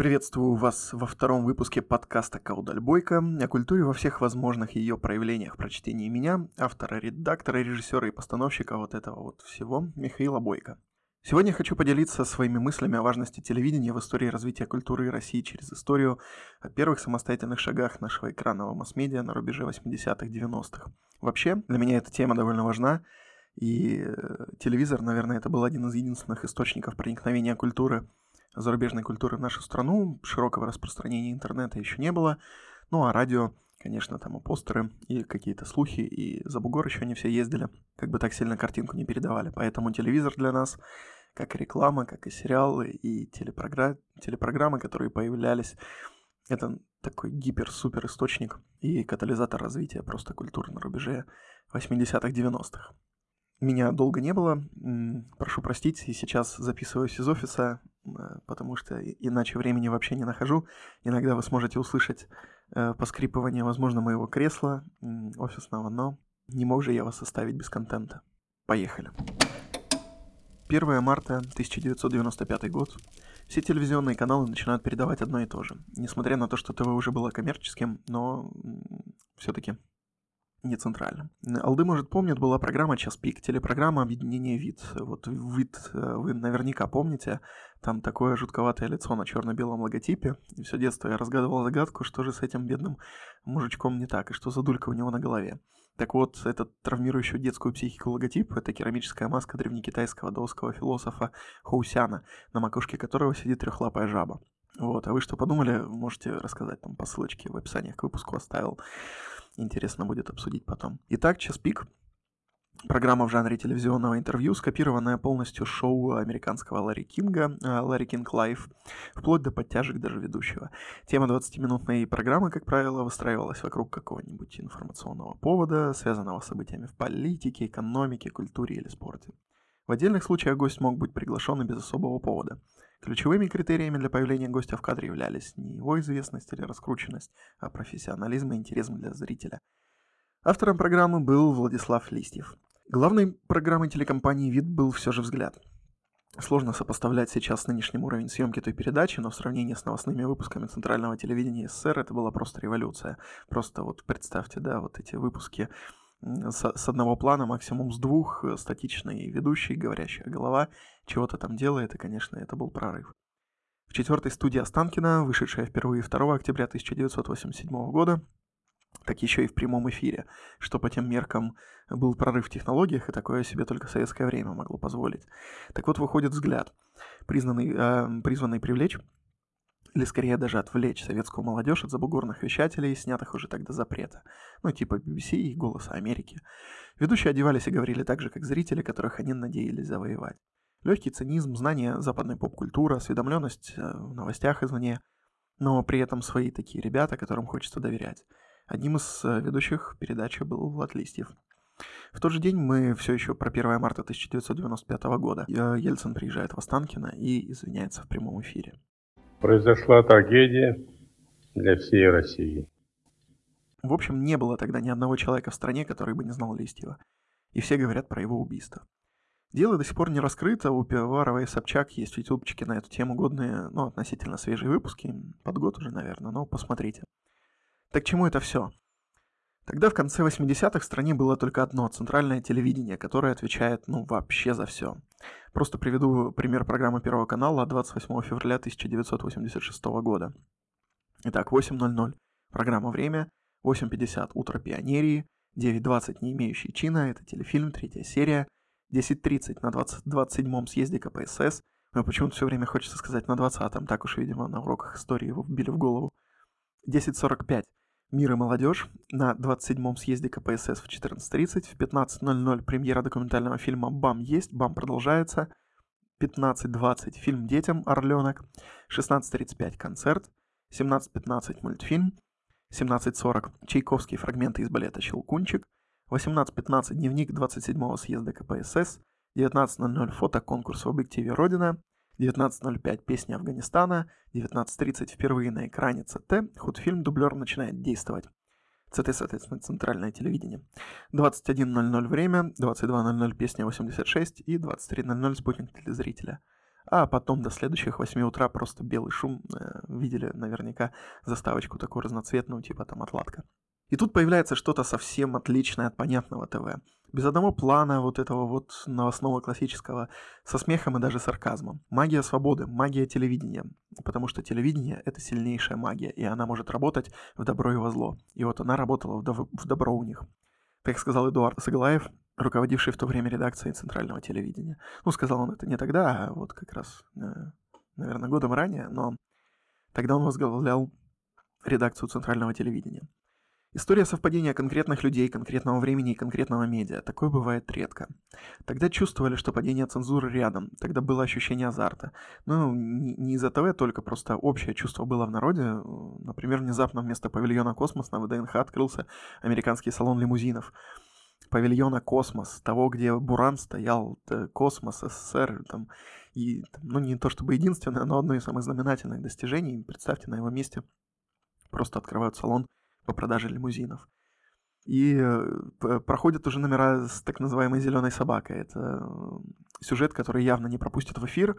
Приветствую вас во втором выпуске подкаста «Каудальбойка» о культуре во всех возможных ее проявлениях прочтения меня, автора, редактора, режиссера и постановщика вот этого вот всего Михаила Бойко. Сегодня хочу поделиться своими мыслями о важности телевидения в истории развития культуры России через историю, о первых самостоятельных шагах нашего экранного масс-медиа на рубеже 80-х-90-х. Вообще, для меня эта тема довольно важна, и э, телевизор, наверное, это был один из единственных источников проникновения культуры зарубежной культуры в нашу страну, широкого распространения интернета еще не было, ну а радио, конечно, там и постеры, и какие-то слухи, и за бугор еще не все ездили, как бы так сильно картинку не передавали, поэтому телевизор для нас, как и реклама, как и сериалы, и телепрогра... телепрограммы, которые появлялись, это такой гипер-супер источник и катализатор развития просто культуры на рубеже 80-х, 90-х. Меня долго не было, прошу простить, и сейчас записываюсь из офиса, потому что иначе времени вообще не нахожу. Иногда вы сможете услышать э, поскрипывание, возможно, моего кресла офисного, но не мог же я вас оставить без контента. Поехали. 1 марта 1995 год. Все телевизионные каналы начинают передавать одно и то же. Несмотря на то, что ТВ уже было коммерческим, но все-таки не центральным. Алды, может, помнит, была программа «Час пик», телепрограмма «Объединение вид». Вот вид э, вы наверняка помните, там такое жутковатое лицо на черно-белом логотипе. И все детство я разгадывал загадку, что же с этим бедным мужичком не так, и что за дулька у него на голове. Так вот, этот травмирующий детскую психику логотип — это керамическая маска древнекитайского даосского философа Хоусяна, на макушке которого сидит трехлапая жаба. Вот, а вы что подумали, можете рассказать там по ссылочке в описании к выпуску оставил. Интересно будет обсудить потом. Итак, час пик. Программа в жанре телевизионного интервью, скопированная полностью шоу американского Ларри Кинга, э, Larry King Live, вплоть до подтяжек даже ведущего. Тема 20-минутной программы, как правило, выстраивалась вокруг какого-нибудь информационного повода, связанного с событиями в политике, экономике, культуре или спорте. В отдельных случаях гость мог быть приглашен и без особого повода. Ключевыми критериями для появления гостя в кадре являлись не его известность или раскрученность, а профессионализм и интерес для зрителя. Автором программы был Владислав Листьев. Главной программой телекомпании «Вид» был все же «Взгляд». Сложно сопоставлять сейчас нынешний уровень съемки той передачи, но в сравнении с новостными выпусками центрального телевидения СССР это была просто революция. Просто вот представьте, да, вот эти выпуски с, с одного плана, максимум с двух, э, статичный ведущий, говорящая голова, чего-то там делает, и, конечно, это был прорыв. В четвертой студии Останкина, вышедшая впервые 2 октября 1987 года, так еще и в прямом эфире, что по тем меркам был прорыв в технологиях, и такое себе только советское время могло позволить. Так вот, выходит взгляд, признанный, э, призванный привлечь или скорее даже отвлечь советскую молодежь от забугорных вещателей, снятых уже тогда запрета, ну типа BBC и Голоса Америки. Ведущие одевались и говорили так же, как зрители, которых они надеялись завоевать. Легкий цинизм, знание западной поп-культуры, осведомленность э, в новостях извне, но при этом свои такие ребята, которым хочется доверять. Одним из э, ведущих передачи был Влад Листьев. В тот же день мы все еще про 1 марта 1995 года. Э, Ельцин приезжает в Останкино и извиняется в прямом эфире произошла трагедия для всей России. В общем, не было тогда ни одного человека в стране, который бы не знал Листьева. И все говорят про его убийство. Дело до сих пор не раскрыто, у Пивоварова и Собчак есть ютубчики на эту тему годные, ну, относительно свежие выпуски, под год уже, наверное, но посмотрите. Так чему это все? Тогда в конце 80-х в стране было только одно центральное телевидение, которое отвечает, ну, вообще за все. Просто приведу пример программы Первого канала 28 февраля 1986 года. Итак, 8.00. Программа «Время», 8.50 «Утро пионерии», 9.20 «Не имеющий чина», это телефильм, третья серия, 10.30 на 20, 27-м съезде КПСС, но почему-то все время хочется сказать на 20-м, так уж, видимо, на уроках истории его вбили в голову. 10.45 Мир и молодежь на 27-м съезде КПСС в 14.30, в 15.00 премьера документального фильма «Бам есть», «Бам» продолжается, 15.20 фильм детям «Орленок», 16.35 концерт, 17.15 мультфильм, 17.40 Чайковские фрагменты из балета «Щелкунчик», 18.15 дневник 27-го съезда КПСС, 19.00 фотоконкурс в объективе «Родина», 19.05 «Песня Афганистана», 19.30 впервые на экране ЦТ, худфильм «Дублер» начинает действовать. ЦТ, соответственно, центральное телевидение. 21.00 время, 22.00 песня 86 и 23.00 спутник телезрителя. а потом до следующих 8 утра просто белый шум. Э, видели наверняка заставочку такую разноцветную, типа там отладка. И тут появляется что-то совсем отличное от понятного ТВ. Без одного плана вот этого вот новостного классического, со смехом и даже сарказмом. Магия свободы, магия телевидения. Потому что телевидение — это сильнейшая магия, и она может работать в добро и во зло. И вот она работала в, в добро у них. Так сказал Эдуард Саглаев, руководивший в то время редакцией центрального телевидения. Ну, сказал он это не тогда, а вот как раз, э, наверное, годом ранее, но тогда он возглавлял редакцию центрального телевидения. История совпадения конкретных людей, конкретного времени и конкретного медиа. Такое бывает редко. Тогда чувствовали, что падение цензуры рядом. Тогда было ощущение азарта. Ну, не из-за ТВ, только просто общее чувство было в народе. Например, внезапно вместо павильона «Космос» на ВДНХ открылся американский салон лимузинов. Павильона «Космос», того, где Буран стоял, «Космос», СССР, там, и, ну, не то чтобы единственное, но одно из самых знаменательных достижений. Представьте, на его месте просто открывают салон по продаже лимузинов. И э, проходят уже номера с так называемой зеленой собакой. Это э, сюжет, который явно не пропустит в эфир.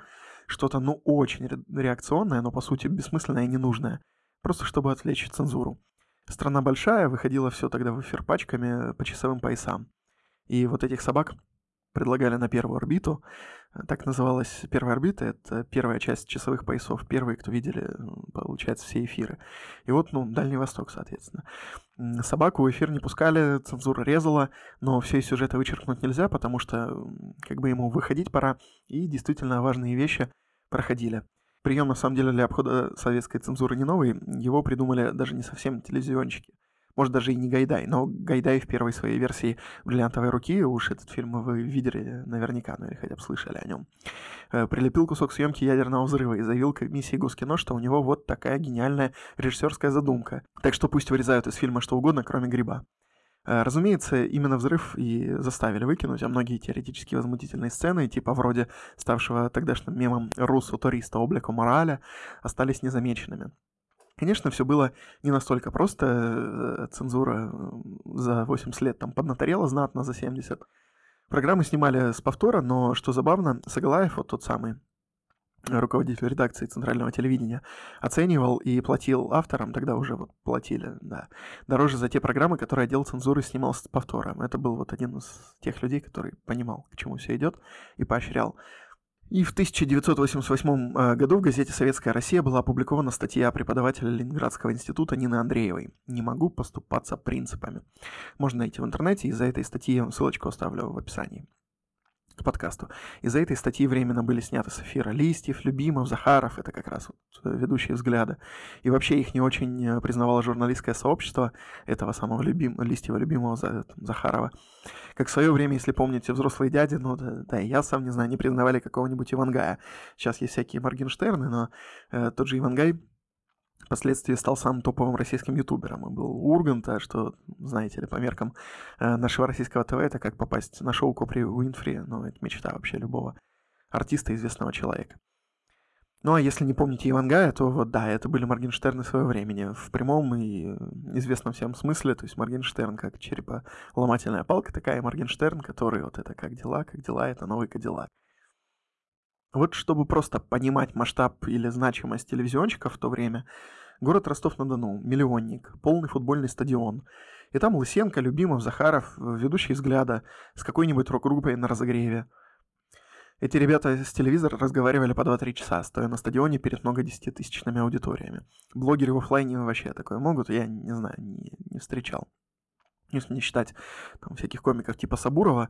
Что-то, ну, очень реакционное, но по сути бессмысленное и ненужное. Просто чтобы отвлечь цензуру. Страна большая, выходило все тогда в эфир пачками по часовым поясам. И вот этих собак предлагали на первую орбиту. Так называлась первая орбита, это первая часть часовых поясов, первые, кто видели, получается, все эфиры. И вот, ну, Дальний Восток, соответственно. Собаку в эфир не пускали, цензура резала, но все из сюжета вычеркнуть нельзя, потому что как бы ему выходить пора, и действительно важные вещи проходили. Прием, на самом деле, для обхода советской цензуры не новый, его придумали даже не совсем телевизионщики может даже и не Гайдай, но Гайдай в первой своей версии «Бриллиантовой руки», уж этот фильм вы видели наверняка, ну или хотя бы слышали о нем, э, прилепил кусок съемки ядерного взрыва и заявил комиссии Госкино, что у него вот такая гениальная режиссерская задумка. Так что пусть вырезают из фильма что угодно, кроме гриба. Э, разумеется, именно взрыв и заставили выкинуть, а многие теоретически возмутительные сцены, типа вроде ставшего тогдашним мемом «Русу туриста облику мораля», остались незамеченными. Конечно, все было не настолько просто. Э, цензура за 80 лет там поднаторела знатно за 70. Программы снимали с повтора, но, что забавно, Сагалаев, вот тот самый руководитель редакции центрального телевидения, оценивал и платил авторам, тогда уже вот платили, да, дороже за те программы, которые отдел цензуры снимал с повтором. Это был вот один из тех людей, который понимал, к чему все идет, и поощрял и в 1988 э, году в газете «Советская Россия» была опубликована статья преподавателя Ленинградского института Нины Андреевой «Не могу поступаться принципами». Можно найти в интернете, и за этой статьи ссылочку оставлю в описании к подкасту. Из-за этой статьи временно были сняты с эфира Листьев, Любимов, Захаров, это как раз вот ведущие взгляды. И вообще их не очень э, признавало журналистское сообщество этого самого любим... Листьева, Любимого, Захарова. Как в свое время, если помните, взрослые дяди, ну да, да, я сам не знаю, не признавали какого-нибудь Ивангая. Сейчас есть всякие Моргенштерны, но э, тот же Ивангай впоследствии стал самым топовым российским ютубером. И был у Урганта, что, знаете ли, по меркам э, нашего российского ТВ, это как попасть на шоу Копри Уинфри, ну, это мечта вообще любого артиста, известного человека. Ну, а если не помните Ивангая, то вот да, это были Моргенштерны своего времени, в прямом и известном всем смысле, то есть Моргенштерн как череполомательная палка такая, Моргенштерн, который вот это как дела, как дела, это новый Кадиллак. Вот чтобы просто понимать масштаб или значимость телевизионщиков в то время, город Ростов-на-Дону, миллионник, полный футбольный стадион. И там Лысенко, Любимов, Захаров, ведущий взгляда с какой-нибудь рок-группой на разогреве. Эти ребята с телевизора разговаривали по 2-3 часа, стоя на стадионе перед много десятитысячными аудиториями. Блогеры в офлайне вообще такое могут, я не знаю, не, не встречал. Если не считать там, всяких комиков типа Сабурова,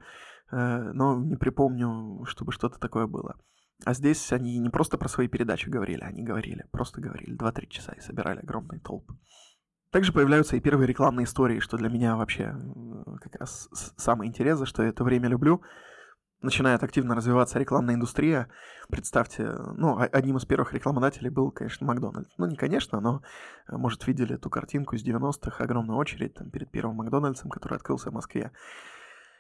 э, но не припомню, чтобы что-то такое было. А здесь они не просто про свои передачи говорили, они говорили, просто говорили 2-3 часа и собирали огромные толпы. Также появляются и первые рекламные истории, что для меня вообще как раз самое интересное, что я это время люблю. Начинает активно развиваться рекламная индустрия. Представьте, ну, одним из первых рекламодателей был, конечно, Макдональдс. Ну, не конечно, но, э, может, видели эту картинку из 90-х, огромная очередь там, перед первым Макдональдсом, который открылся в Москве.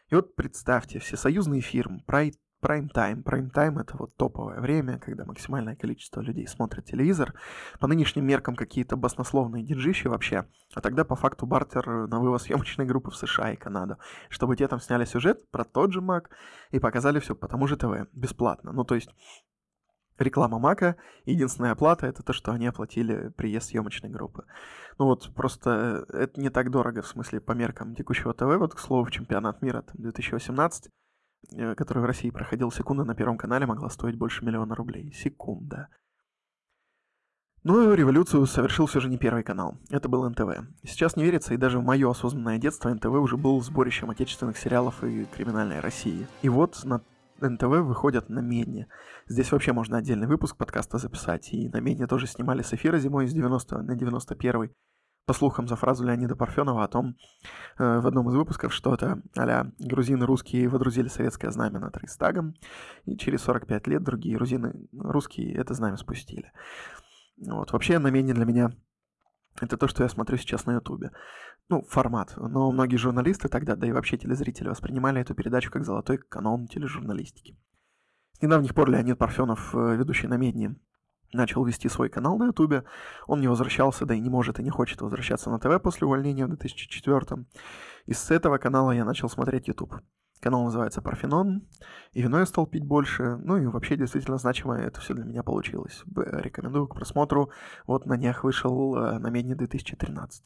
И вот представьте, все союзные фирмы, Pride Прайм-тайм. Прайм-тайм — это вот топовое время, когда максимальное количество людей смотрит телевизор. По нынешним меркам какие-то баснословные деньжищи вообще. А тогда по факту бартер на вывоз съемочной группы в США и Канаду. Чтобы те там сняли сюжет про тот же Мак и показали все по тому же ТВ. Бесплатно. Ну, то есть реклама Мака, единственная оплата — это то, что они оплатили приезд съемочной группы. Ну вот, просто э, это не так дорого, в смысле, по меркам текущего ТВ. Вот, к слову, чемпионат мира там, 2018, э, который в России проходил секунда на Первом канале, могла стоить больше миллиона рублей. Секунда. Но революцию совершил все же не Первый канал. Это был НТВ. Сейчас не верится, и даже в мое осознанное детство НТВ уже был сборищем отечественных сериалов и криминальной России. И вот на НТВ выходят на Медне. Здесь вообще можно отдельный выпуск подкаста записать. И на Медне тоже снимали с эфира зимой с 90 на 91 по слухам за фразу Леонида Парфенова о том э, в одном из выпусков, что это а грузины русские водрузили советское знамя над Рейстагом, и через 45 лет другие грузины русские это знамя спустили. Вот. Вообще на Медне для меня это то, что я смотрю сейчас на Ютубе. Ну, формат. Но многие журналисты тогда, да и вообще телезрители, воспринимали эту передачу как золотой канон тележурналистики. С недавних пор Леонид Парфенов, э, ведущий на Медне, начал вести свой канал на Ютубе. Он не возвращался, да и не может и не хочет возвращаться на ТВ после увольнения в 2004 И с этого канала я начал смотреть Ютуб. Канал называется Парфенон, и вино я стал пить больше, ну и вообще действительно значимо это все для меня получилось. Рекомендую к просмотру, вот на днях вышел на Медне 2013.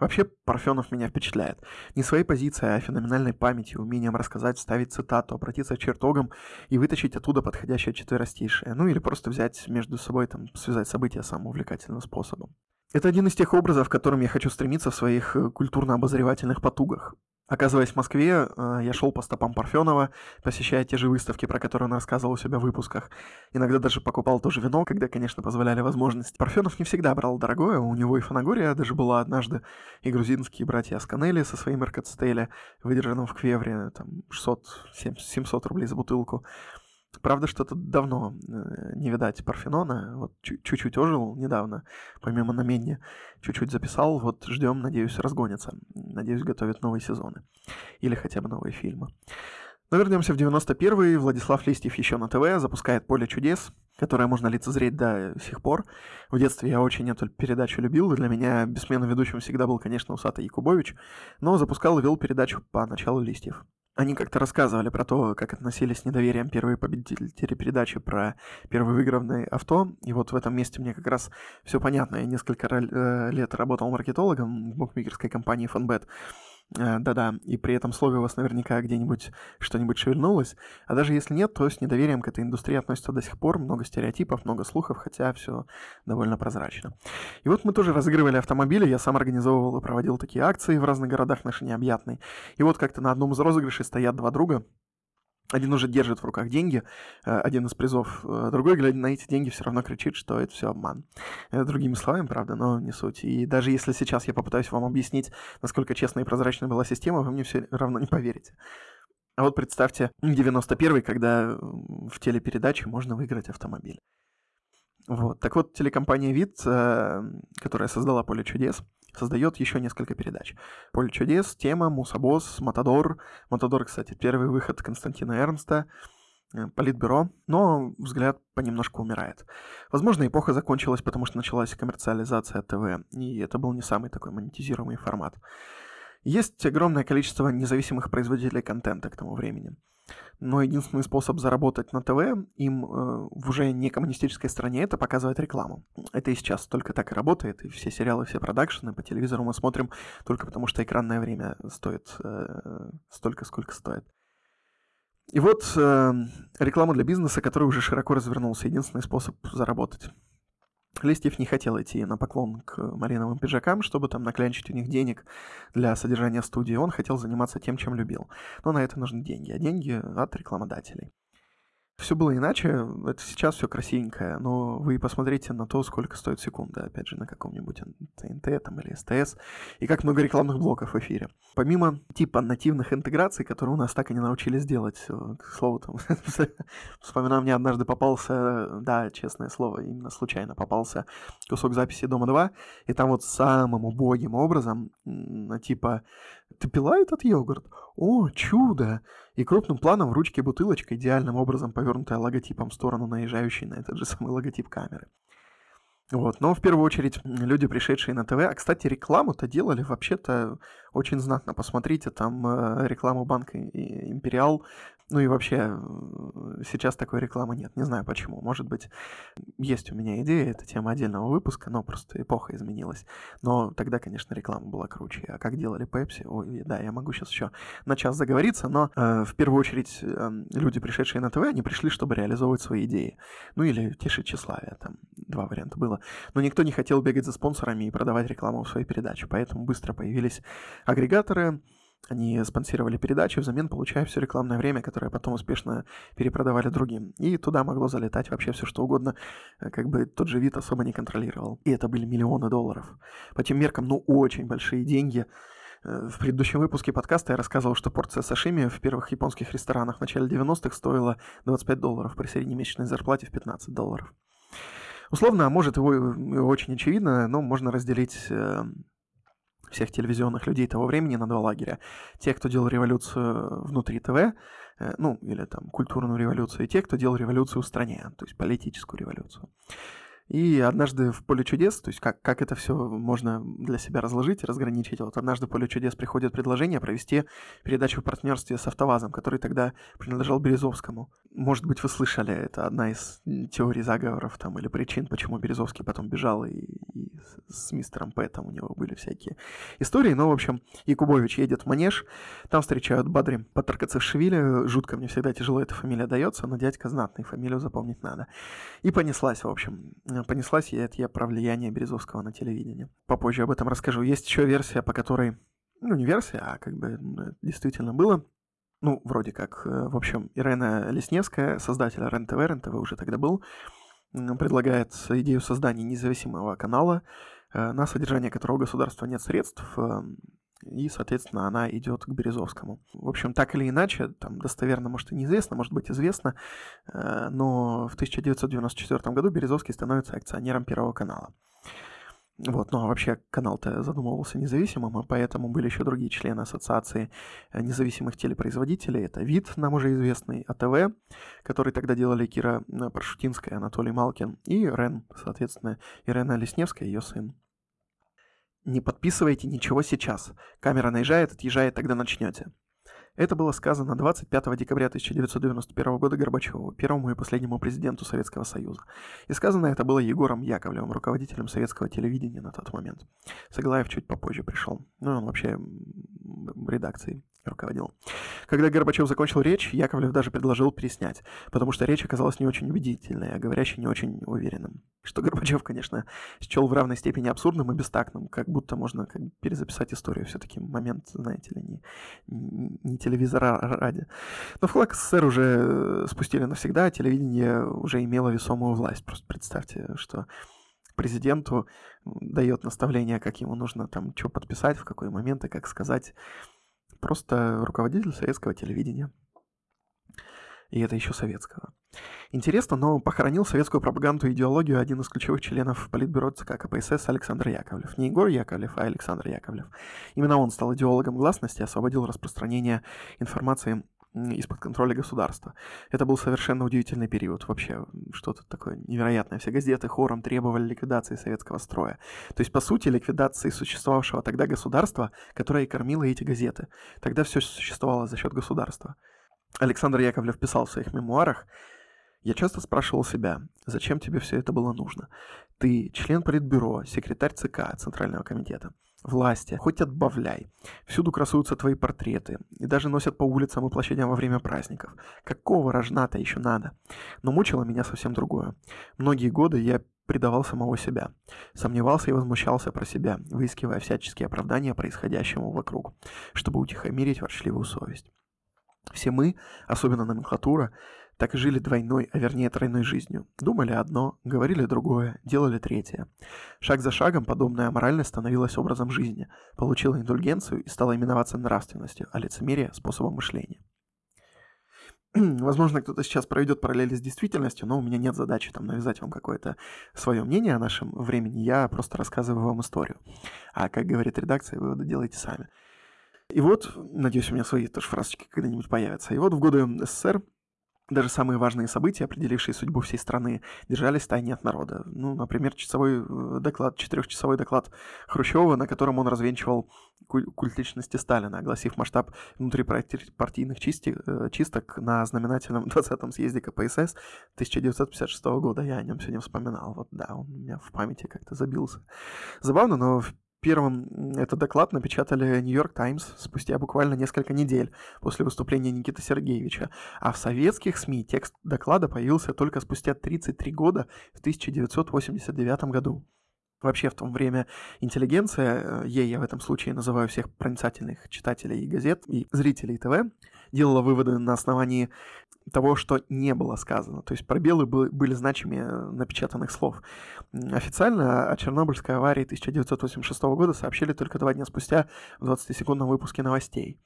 Вообще, Парфенов меня впечатляет. Не своей позицией, а феноменальной памятью, умением рассказать, вставить цитату, обратиться к чертогам и вытащить оттуда подходящее четверостишее. Ну или просто взять между собой, там, связать события самым увлекательным способом. Это один из тех образов, к которым я хочу стремиться в своих э, культурно-обозревательных потугах. Оказываясь в Москве, э, я шел по стопам Парфенова, посещая те же выставки, про которые он рассказывал у себя в выпусках. Иногда даже покупал тоже вино, когда, конечно, позволяли возможности. Парфенов не всегда брал дорогое, у него и фанагория даже была однажды, и грузинские братья Асканели со своим Эркацтеля, выдержанным в Квевре, там 600-700 рублей за бутылку. Правда, что-то давно э, не видать Парфенона. Вот чуть-чуть ожил недавно, помимо намения. Чуть-чуть записал. Вот ждем, надеюсь, разгонится. Надеюсь, готовят новые сезоны. Или хотя бы новые фильмы. Но вернемся в 91-й. Владислав Листьев еще на ТВ запускает «Поле чудес», которое можно лицезреть до сих пор. В детстве я очень эту передачу любил, и для меня бессменным ведущим всегда был, конечно, Усатый Якубович, но запускал и вел передачу по началу Листьев. Они как-то рассказывали про то, как относились с недоверием первые победители телепередачи про первый выигранное авто. И вот в этом месте мне как раз все понятно. Я несколько э, лет работал маркетологом в букмекерской компании Funbet. Э, да-да, и при этом слове у вас наверняка где-нибудь что-нибудь шевельнулось. А даже если нет, то с недоверием к этой индустрии относятся до сих пор. Много стереотипов, много слухов, хотя все довольно прозрачно. И вот мы тоже разыгрывали автомобили, я сам организовывал и проводил такие акции в разных городах нашей необъятной. И вот как-то на одном из розыгрышей стоят два друга, один уже держит в руках деньги, э, один из призов, э, другой, глядя на эти деньги, все равно кричит, что это все обман. Это другими словами, правда, но не суть. И даже если сейчас я попытаюсь вам объяснить, насколько честная и прозрачная была система, вы мне все равно не поверите. А вот представьте 91-й, когда в телепередаче можно выиграть автомобиль. Вот. Так вот, телекомпания «Вид», э, которая создала «Поле чудес», создает еще несколько передач. «Поле чудес», «Тема», «Мусабос», «Матадор». «Матадор», кстати, первый выход Константина Эрнста, э, Политбюро, но взгляд понемножку умирает. Возможно, эпоха закончилась, потому что началась коммерциализация ТВ, и это был не самый такой монетизируемый формат. Есть огромное количество независимых производителей контента к тому времени. Но единственный способ заработать на ТВ им э, в уже не коммунистической стране это показывать рекламу. Это и сейчас только так и работает, и все сериалы, все продакшены по телевизору мы смотрим только потому, что экранное время стоит э, столько, сколько стоит. И вот э, реклама для бизнеса, который уже широко развернулся, единственный способ заработать. Листьев не хотел идти на поклон к малиновым пиджакам, чтобы там наклянчить у них денег для содержания студии. Он хотел заниматься тем, чем любил. Но на это нужны деньги, а деньги от рекламодателей все было иначе, это сейчас все красивенькое, но вы посмотрите на то, сколько стоит секунда, опять же, на каком-нибудь ТНТ там, или СТС, и как много рекламных блоков в эфире. Помимо типа нативных интеграций, которые у нас так и не научились делать, э, к слову, там, вспоминаю, мне однажды попался, да, честное слово, именно случайно попался кусок записи «Дома-2», и там вот самым убогим образом, типа, ты пила этот йогурт? О, чудо! И крупным планом в ручке бутылочка, идеальным образом повернутая логотипом в сторону наезжающей на этот же самый логотип камеры. Вот. Но в первую очередь люди, пришедшие на ТВ, а, кстати, рекламу-то делали вообще-то очень знатно. Посмотрите, там э, рекламу банка Империал Ну и вообще, э, сейчас такой рекламы нет. Не знаю почему. Может быть, есть у меня идея, это тема отдельного выпуска, но просто эпоха изменилась. Но тогда, конечно, реклама была круче. А как делали Pepsi? Ой, да, я могу сейчас еще на час заговориться, но э, в первую очередь э, люди, пришедшие на ТВ, они пришли, чтобы реализовывать свои идеи. Ну или тешить тщеславие, там два варианта было. Но никто не хотел бегать за спонсорами и продавать рекламу в своей передаче, поэтому быстро появились агрегаторы, они спонсировали передачи, взамен получая все рекламное время, которое потом успешно перепродавали другим. И туда могло залетать вообще все что угодно, э, как бы тот же вид особо не контролировал. И это были миллионы долларов. По тем меркам, ну, очень большие деньги. Э, в предыдущем выпуске подкаста я рассказывал, что порция сашими в первых японских ресторанах в начале 90-х стоила 25 долларов при среднемесячной зарплате в 15 долларов. Условно, а может, его, его очень очевидно, но можно разделить э, всех телевизионных людей того времени на два лагеря. Те, кто делал революцию внутри ТВ, э, ну, или там культурную революцию, и те, кто делал революцию в стране, то есть политическую революцию. И однажды в поле чудес, то есть как, как это все можно для себя разложить, разграничить, вот однажды в поле чудес приходит предложение провести передачу в партнерстве с Автовазом, который тогда принадлежал Березовскому. Может быть, вы слышали, это одна из теорий заговоров там, или причин, почему Березовский потом бежал, и, и с мистером Пэтом у него были всякие истории. Но, в общем, Якубович едет в Манеж, там встречают Бадри Патаркацевшвили, жутко мне всегда тяжело эта фамилия дается, но дядька знатный, фамилию запомнить надо. И понеслась, в общем понеслась я это я про влияние Березовского на телевидение. Попозже об этом расскажу. Есть еще версия, по которой, ну не версия, а как бы действительно было. Ну, вроде как. Э, в общем, Ирена Лесневская, создатель РЕН-ТВ, РЕН-ТВ уже тогда был, предлагает идею создания независимого канала, э, на содержание которого государства нет средств, и, соответственно, она идет к Березовскому. В общем, так или иначе, там достоверно, может, и неизвестно, может быть, известно, э, но в 1994 году Березовский становится акционером Первого канала. Вот, ну а вообще канал-то задумывался независимым, и поэтому были еще другие члены ассоциации э, независимых телепроизводителей. Это ВИД, нам уже известный, АТВ, который тогда делали Кира э, Паршутинская, Анатолий Малкин, и РЕН, соответственно, Ирена Лесневская, ее сын. Не подписывайте ничего сейчас. Камера наезжает, отъезжает, тогда начнете. Это было сказано 25 декабря 1991 года Горбачеву, первому и последнему президенту Советского Союза. И сказано это было Егором Яковлевым, руководителем советского телевидения на тот момент. Соглаев чуть попозже пришел. Ну, он вообще редакцией руководил. Когда Горбачев закончил речь, Яковлев даже предложил переснять, потому что речь оказалась не очень убедительной, а говорящий не очень уверенным. Что Горбачев, конечно, счел в равной степени абсурдным и бестактным, как будто можно как перезаписать историю. Все-таки момент, знаете ли, не, не телевизора ради. Но флаг СССР уже э, спустили навсегда, а телевидение уже имело весомую власть. Просто представьте, что президенту дает наставление, как ему нужно там что подписать, в какой момент и как сказать. Просто руководитель советского телевидения. И это еще советского. Интересно, но похоронил советскую пропаганду и идеологию один из ключевых членов Политбюро ЦК КПСС Александр Яковлев. Не Егор Яковлев, а Александр Яковлев. Именно он стал идеологом гласности, освободил распространение информации из-под контроля государства. Это был совершенно удивительный период. Вообще, что-то такое невероятное. Все газеты хором требовали ликвидации советского строя. То есть, по сути, ликвидации существовавшего тогда государства, которое и кормило эти газеты. Тогда все существовало за счет государства. Александр Яковлев писал в своих мемуарах, я часто спрашивал себя, зачем тебе все это было нужно? Ты член политбюро, секретарь ЦК, Центрального комитета власти, хоть отбавляй. Всюду красуются твои портреты, и даже носят по улицам и площадям во время праздников. Какого рожна-то еще надо? Но мучило меня совсем другое. Многие годы я предавал самого себя. Сомневался и возмущался про себя, выискивая всяческие оправдания происходящему вокруг, чтобы утихомирить ворчливую совесть. Все мы, особенно номенклатура, так и жили двойной, а вернее тройной жизнью. Думали одно, говорили другое, делали третье. Шаг за шагом подобная аморальность становилась образом жизни, получила индульгенцию и стала именоваться нравственностью, а лицемерие – способом мышления. Возможно, кто-то сейчас проведет параллели с действительностью, но у меня нет задачи там навязать вам какое-то свое мнение о нашем времени. Я просто рассказываю вам историю. А как говорит редакция, выводы делайте сами. И вот, надеюсь, у меня свои тоже фразочки когда-нибудь появятся. И вот в годы СССР даже самые важные события, определившие судьбу всей страны, держались в тайне от народа. Ну, например, часовой э, доклад, четырехчасовой доклад Хрущева, на котором он развенчивал культ личности Сталина, огласив масштаб внутрипартийных э, чисток на знаменательном 20-м съезде КПСС 1956 года. Я о нем сегодня вспоминал. Вот да, он у меня в памяти как-то забился. Забавно, но Первым этот доклад напечатали Нью-Йорк Таймс спустя буквально несколько недель после выступления Никиты Сергеевича, а в советских СМИ текст доклада появился только спустя 33 года в 1989 году. Вообще в то время интеллигенция, э, ей я в этом случае называю всех проницательных читателей газет и зрителей ТВ, делала выводы на основании того, что не было сказано. То есть пробелы были значимее напечатанных слов. Официально о Чернобыльской аварии 1986 года сообщили только два дня спустя в 20-секундном выпуске новостей.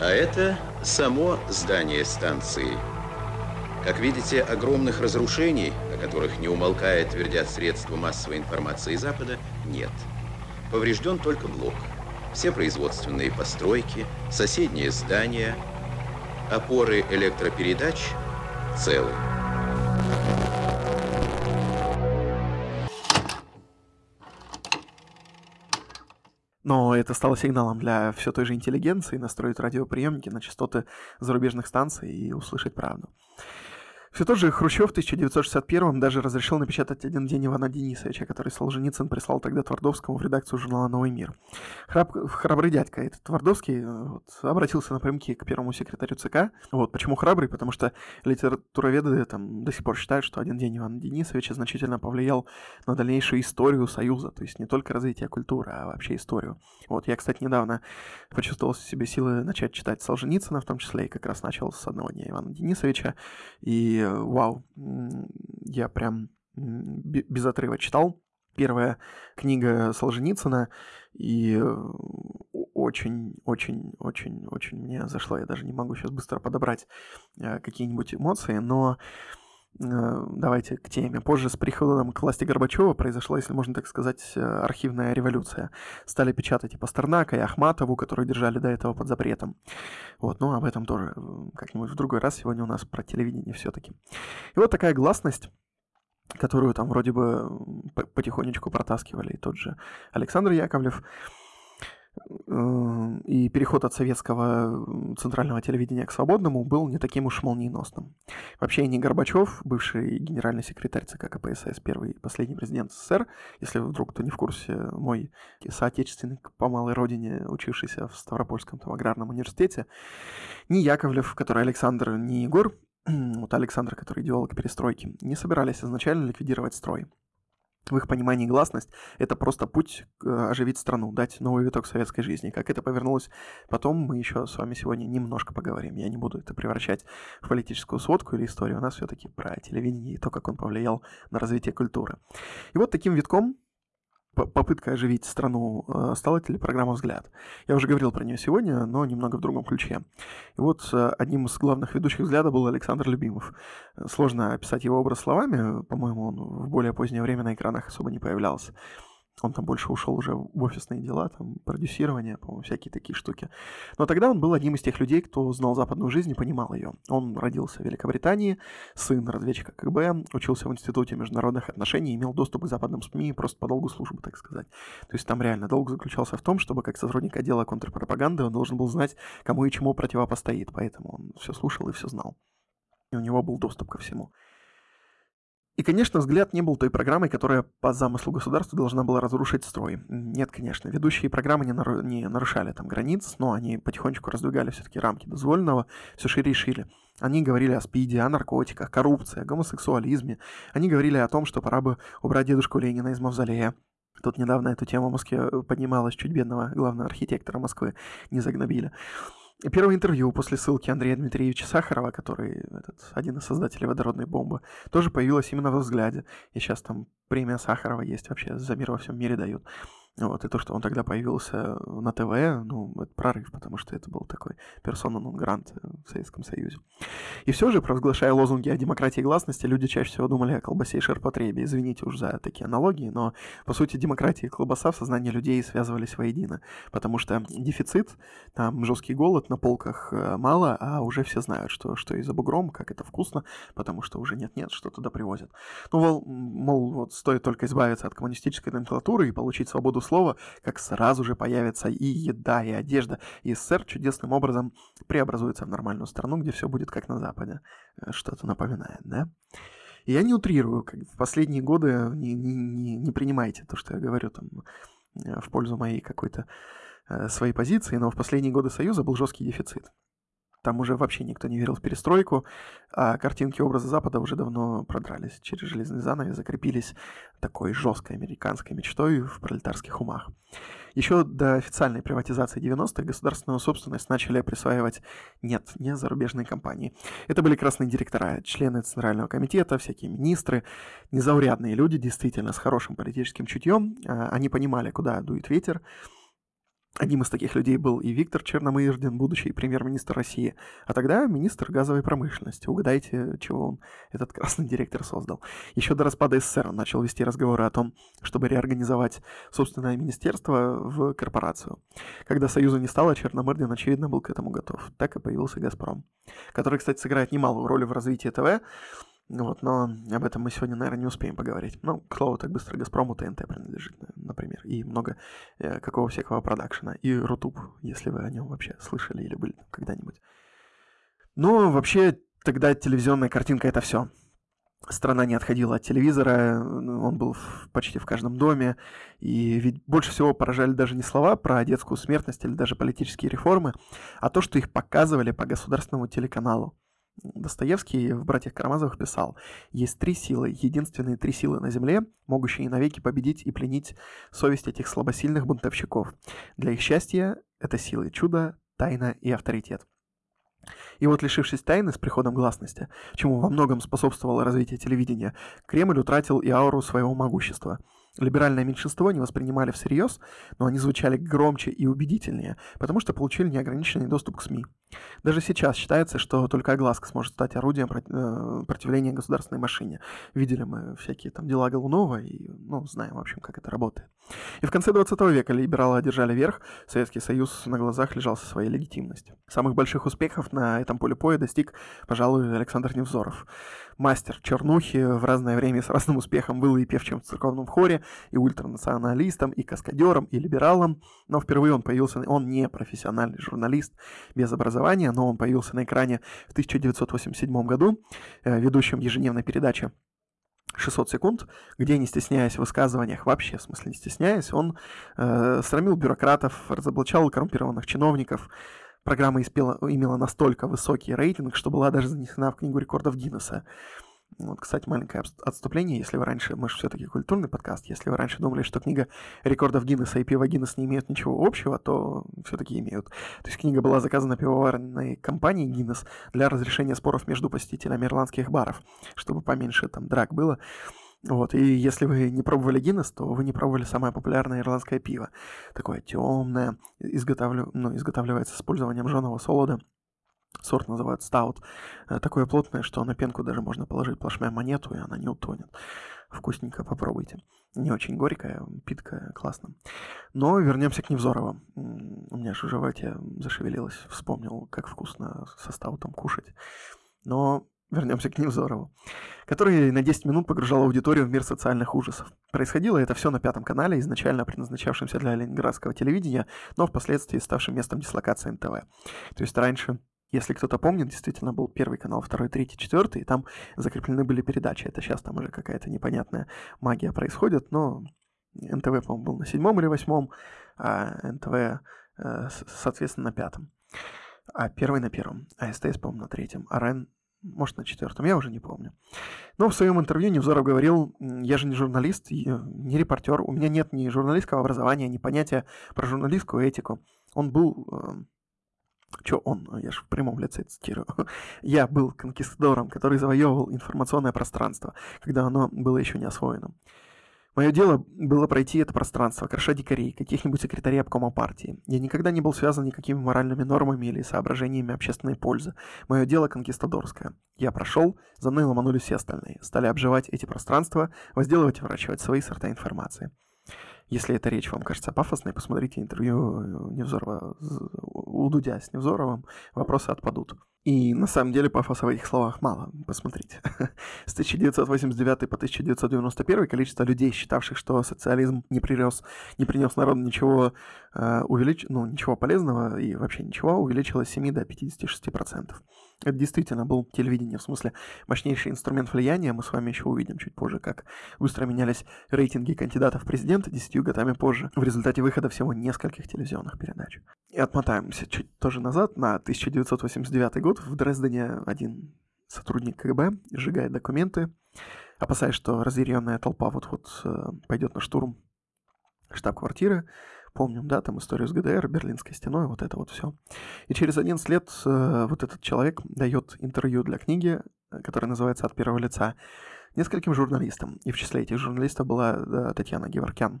А это само здание станции. Как видите, огромных разрушений, о которых не умолкая твердят средства массовой информации Запада, нет. Поврежден только блок. Все производственные постройки, соседние здания, опоры электропередач целы. Но это стало сигналом для все той же интеллигенции настроить радиоприемники на частоты зарубежных станций и услышать правду. Все тот же Хрущев в 1961-м даже разрешил напечатать «Один день Ивана Денисовича», который Солженицын прислал тогда Твардовскому в редакцию журнала «Новый мир». Храб, храбрый дядька этот Твардовский э, вот, обратился напрямки к первому секретарю ЦК. Вот, почему храбрый? Потому что литературоведы там до сих пор считают, что «Один день Ивана Денисовича» значительно повлиял на дальнейшую историю Союза, то есть не только развитие культуры, а вообще историю. Вот, я, кстати, недавно почувствовал в себе силы начать читать Солженицына, в том числе, и как раз начал с «Одного дня Ивана Денисовича», и вау, я прям без отрыва читал. Первая книга Солженицына, и очень, очень, очень, очень мне зашла. Я даже не могу сейчас быстро подобрать э, какие-нибудь эмоции, но Э, давайте к теме. Позже с приходом к власти Горбачева произошла, если можно так сказать, э, архивная революция. Стали печатать и Пастернака, и Ахматову, которую держали до этого под запретом. Вот, ну об этом тоже э, как-нибудь в другой раз. Сегодня у нас про телевидение все-таки. И вот такая гласность которую там вроде бы потихонечку протаскивали и тот же Александр Яковлев, и переход от советского центрального телевидения к свободному был не таким уж молниеносным. Вообще не Горбачев, бывший генеральный секретарь ЦК КПСС, первый и последний президент СССР, если вдруг кто не в курсе, мой соотечественник по малой родине, учившийся в Ставропольском там, аграрном университете, ни Яковлев, который Александр, ни Егор, вот Александр, который идеолог перестройки, не собирались изначально ликвидировать строй в их понимании гласность — это просто путь э, оживить страну, дать новый виток советской жизни. Как это повернулось потом, мы еще с вами сегодня немножко поговорим. Я не буду это превращать в политическую сводку или историю. У нас все-таки про телевидение и то, как он повлиял на развитие культуры. И вот таким витком попытка оживить страну э, стала телепрограмма «Взгляд». Я уже говорил про нее сегодня, но немного в другом ключе. И вот э, одним из главных ведущих «Взгляда» был Александр Любимов. Сложно описать его образ словами, по-моему, он в более позднее время на экранах особо не появлялся. Он там больше ушел уже в офисные дела, там, продюсирование, по-моему, всякие такие штуки. Но тогда он был одним из тех людей, кто знал западную жизнь и понимал ее. Он родился в Великобритании, сын разведчика КГБ, учился в Институте международных отношений, имел доступ к западным СМИ просто по долгу службы, так сказать. То есть там реально долг заключался в том, чтобы как сотрудник отдела контрпропаганды он должен был знать, кому и чему противопостоит, поэтому он все слушал и все знал. И у него был доступ ко всему. И, конечно, взгляд не был той программой, которая по замыслу государства должна была разрушить строй. Нет, конечно, ведущие программы не, нару... не нарушали там границ, но они потихонечку раздвигали все-таки рамки дозволенного, все шире и шире. Они говорили о спиде, о наркотиках, коррупции, о гомосексуализме. Они говорили о том, что пора бы убрать дедушку Ленина из мавзолея. Тут недавно эту тему в Москве поднималась чуть бедного главного архитектора Москвы, не загнобили. Первое интервью после ссылки Андрея Дмитриевича Сахарова, который этот, один из создателей водородной бомбы, тоже появилось именно во взгляде. И сейчас там премия Сахарова есть вообще, за мир во всем мире дают. Вот, и то, что он тогда появился на ТВ, ну, это прорыв, потому что это был такой персона нон грант в Советском Союзе. И все же, провозглашая лозунги о демократии и гласности, люди чаще всего думали о колбасе и ширпотребе. Извините уж за такие аналогии, но, по сути, демократия и колбаса в сознании людей связывались воедино, потому что дефицит, там жесткий голод, на полках э, мало, а уже все знают, что, что и за бугром, как это вкусно, потому что уже нет-нет, что туда привозят. Ну, мол, мол, вот стоит только избавиться от коммунистической номенклатуры и получить свободу слова, как сразу же появится и еда, и одежда, и СССР чудесным образом преобразуется в нормальную страну, где все будет как на Западе. Э, что-то напоминает, да? И я не утрирую, как в последние годы не, не, не, принимайте то, что я говорю там э, в пользу моей какой-то э, своей позиции, но в последние годы Союза был жесткий дефицит. Там уже вообще никто не верил в перестройку, а картинки образа Запада уже давно продрались через железный занавес, закрепились такой жесткой американской мечтой в пролетарских умах. Еще до официальной приватизации 90-х государственную собственность начали присваивать нет, не зарубежные компании. Это были красные директора, члены Центрального комитета, всякие министры, незаурядные люди, действительно с хорошим политическим чутьем. А, они понимали, куда дует ветер, Одним из таких людей был и Виктор Черномырдин, будущий премьер-министр России, а тогда министр газовой промышленности. Угадайте, чего он, этот красный директор, создал. Еще до распада СССР он начал вести разговоры о том, чтобы реорганизовать собственное министерство в корпорацию. Когда Союза не стало, Черномырдин, очевидно, был к этому готов. Так и появился «Газпром», который, кстати, сыграет немалую роль в развитии ТВ, вот, но об этом мы сегодня, наверное, не успеем поговорить. Ну, к слову, так быстро Газпрому ТНТ принадлежит, например, и много э, какого всякого продакшена, и Рутуб, если вы о нем вообще слышали или были когда-нибудь. Но вообще тогда телевизионная картинка это все. Страна не отходила от телевизора, он был в, почти в каждом доме, и ведь больше всего поражали даже не слова про детскую смертность или даже политические реформы, а то, что их показывали по государственному телеканалу. Достоевский в «Братьях Карамазовых» писал, «Есть три силы, единственные три силы на земле, могущие навеки победить и пленить совесть этих слабосильных бунтовщиков. Для их счастья это силы чуда, тайна и авторитет». И вот лишившись тайны с приходом гласности, чему во многом способствовало развитие телевидения, Кремль утратил и ауру своего могущества – Либеральное меньшинство не воспринимали всерьез, но они звучали громче и убедительнее, потому что получили неограниченный доступ к СМИ. Даже сейчас считается, что только огласка сможет стать орудием э, противления государственной машине. Видели мы всякие там дела Голунова и, ну, знаем, в общем, как это работает. И в конце 20 века либералы одержали верх, Советский Союз на глазах лежал со своей легитимностью. Самых больших успехов на этом поле боя достиг, пожалуй, Александр Невзоров. Мастер чернухи в разное время с разным успехом был и певчим в церковном хоре, и ультранационалистом, и каскадером, и либералом, но впервые он появился, он не профессиональный журналист без образования, но он появился на экране в 1987 году, э, ведущим ежедневной передачи 600 секунд, где, не стесняясь в высказываниях, вообще, в смысле не стесняясь, он э, срамил бюрократов, разоблачал коррумпированных чиновников. Программа испела, имела настолько высокий рейтинг, что была даже занесена в Книгу рекордов Гиннесса. Вот, кстати, маленькое отступление. Если вы раньше, мы же все-таки культурный подкаст, если вы раньше думали, что книга рекордов Гиннесса и пиво Гиннес не имеют ничего общего, то все-таки имеют. То есть книга была заказана пивоварной компанией Гиннес для разрешения споров между посетителями ирландских баров, чтобы поменьше там драк было. Вот, и если вы не пробовали Гиннес, то вы не пробовали самое популярное ирландское пиво. Такое темное, изготавливается, ну, изготавливается с использованием жженого солода, Сорт называют стаут. Э, такое плотное, что на пенку даже можно положить плашмя монету, и она не утонет. Вкусненько, попробуйте. Не очень горькая, питкая, классно. Но вернемся к Невзорову. У меня же в животе зашевелилось, вспомнил, как вкусно со стаутом кушать. Но вернемся к Невзорову, который на 10 минут погружал аудиторию в мир социальных ужасов. Происходило это все на пятом канале, изначально предназначавшемся для ленинградского телевидения, но впоследствии ставшим местом дислокации НТВ. То есть раньше если кто-то помнит, действительно был первый канал, второй, третий, четвертый, и там закреплены были передачи. Это сейчас там уже какая-то непонятная магия происходит, но НТВ, по-моему, был на седьмом или восьмом, а НТВ, э, соответственно, на пятом. А первый на первом, а СТС, по-моему, на третьем, а РЕН, может, на четвертом, я уже не помню. Но в своем интервью Невзоров говорил, я же не журналист, не репортер, у меня нет ни журналистского образования, ни понятия про журналистскую этику. Он был э, Че он? Я же в прямом лице цитирую. Я был конкистадором, который завоевывал информационное пространство, когда оно было еще не освоено. Мое дело было пройти это пространство, кроша дикарей, каких-нибудь секретарей обкома партии. Я никогда не был связан никакими моральными нормами или соображениями общественной пользы. Мое дело конкистадорское. Я прошел, за мной ломанули все остальные. Стали обживать эти пространства, возделывать и выращивать свои сорта информации. Если эта речь вам кажется пафосной, посмотрите интервью э, Невзорова у Дудя с Невзоровым, вопросы отпадут. И на самом деле пафоса в этих словах мало, посмотрите. С 1989 по 1991 количество людей, считавших, что социализм не, прирос, не принес народу ничего, э, увелич... ну, ничего полезного и вообще ничего, увеличилось с 7 до 56%. Это действительно был телевидение, в смысле мощнейший инструмент влияния. Мы с вами еще увидим чуть позже, как быстро менялись рейтинги кандидатов в президенты десятью годами позже, в результате выхода всего нескольких телевизионных передач. И отмотаемся чуть тоже назад, на 1989 год в Дрездене один сотрудник КГБ сжигает документы, опасаясь, что разъяренная толпа вот-вот э, пойдет на штурм штаб-квартиры. Помним, да, там историю с ГДР, Берлинской стеной, вот это вот все. И через 11 лет э, вот этот человек дает интервью для книги, которая называется «От первого лица», нескольким журналистам. И в числе этих журналистов была э, Татьяна Геворкян.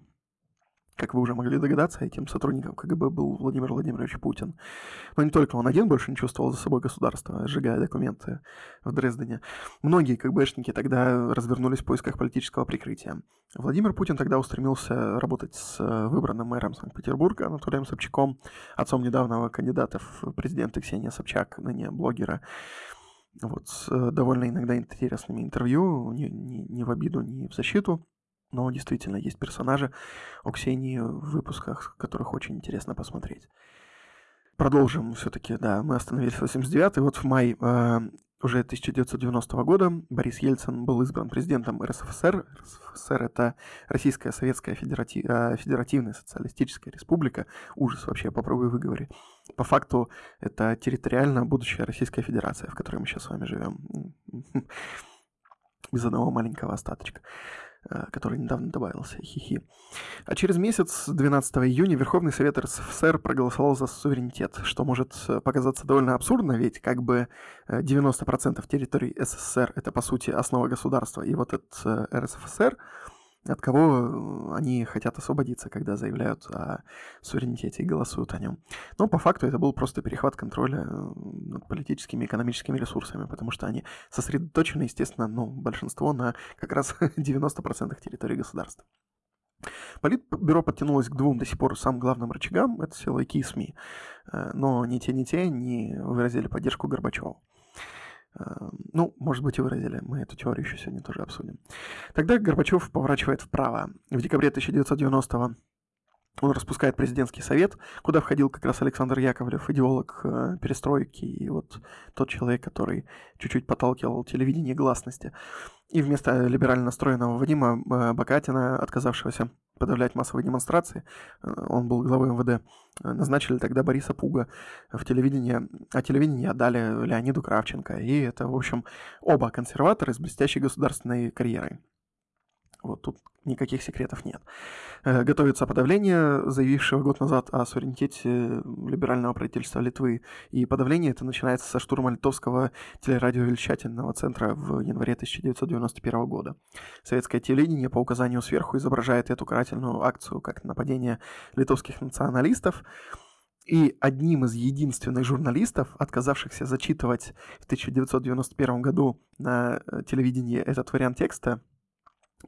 Как вы уже могли догадаться, этим сотрудником КГБ был Владимир Владимирович Путин. Но не только он один больше не чувствовал за собой государство, сжигая документы в Дрездене. Многие КГБшники тогда развернулись в поисках политического прикрытия. Владимир Путин тогда устремился работать с выбранным мэром Санкт-Петербурга Анатолием Собчаком, отцом недавнего кандидата в президенты Ксения Собчак, ныне блогера вот, с довольно иногда интересными интервью, не, не, не в обиду, не в защиту. Но действительно есть персонажи у Ксении в выпусках, которых очень интересно посмотреть. Продолжим все-таки, да, мы остановились в 89 и вот в мае э, уже 1990 года Борис Ельцин был избран президентом РСФСР. РСФСР это Российская Советская Федерати... э, Федеративная Социалистическая Республика. Ужас вообще, попробуй выговори. По факту это территориально будущая Российская Федерация, в которой мы сейчас с вами живем. Без одного маленького остаточка. Э, который недавно добавился, хихи. А через месяц, 12 июня, Верховный Совет РСФСР проголосовал за суверенитет, что может э, показаться довольно абсурдно, ведь как бы 90% э, территории СССР это по сути основа государства, и вот этот РСФСР от кого они хотят освободиться, когда заявляют о суверенитете и голосуют о нем. Но по факту это был просто перехват контроля э, над политическими и экономическими ресурсами, потому что они сосредоточены, естественно, ну, большинство на как раз 90% территории государства. Политбюро подтянулось к двум до сих пор самым главным рычагам, это силовики и СМИ. Э, но ни те, ни те не выразили поддержку Горбачеву. Ну, может быть, и выразили. Мы эту теорию еще сегодня тоже обсудим. Тогда Горбачев поворачивает вправо. В декабре 1990-го он распускает президентский совет, куда входил как раз Александр Яковлев, идеолог э, перестройки, и вот тот человек, который чуть-чуть подталкивал телевидение гласности. И вместо либерально настроенного Вадима э, Бакатина, отказавшегося подавлять массовые демонстрации, э, он был главой МВД, э, назначили тогда Бориса Пуга в телевидение, а телевидение отдали Леониду Кравченко. И это, в общем, оба консерваторы с блестящей государственной карьерой. Вот тут никаких секретов нет. Э, готовится подавление, заявившего год назад о суверенитете либерального правительства Литвы. И подавление это начинается со штурма литовского телерадиовещательного центра в январе 1991 года. Советское телевидение по указанию сверху изображает эту карательную акцию как нападение литовских националистов. И одним из единственных журналистов, отказавшихся зачитывать в 1991 году на э, телевидении этот вариант текста,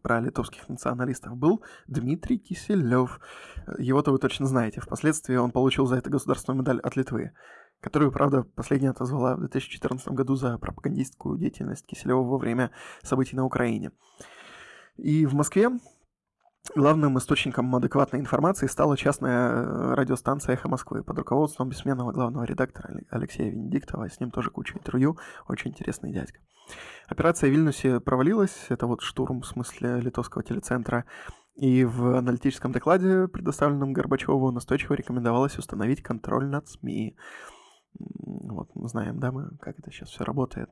про литовских националистов был Дмитрий Киселев. Его-то вы точно знаете. Впоследствии он получил за это государственную медаль от Литвы, которую, правда, последняя отозвала в 2014 году за пропагандистскую деятельность Киселева во время событий на Украине. И в Москве Главным источником адекватной информации стала частная э, радиостанция «Эхо Москвы» под руководством бессменного главного редактора Алексея Венедиктова. С ним тоже куча интервью. Очень интересный дядька. Операция в Вильнюсе провалилась. Это вот штурм, в смысле, литовского телецентра. И в аналитическом докладе, предоставленном Горбачеву, настойчиво рекомендовалось установить контроль над СМИ. Вот, мы знаем, да, мы, как это сейчас все работает.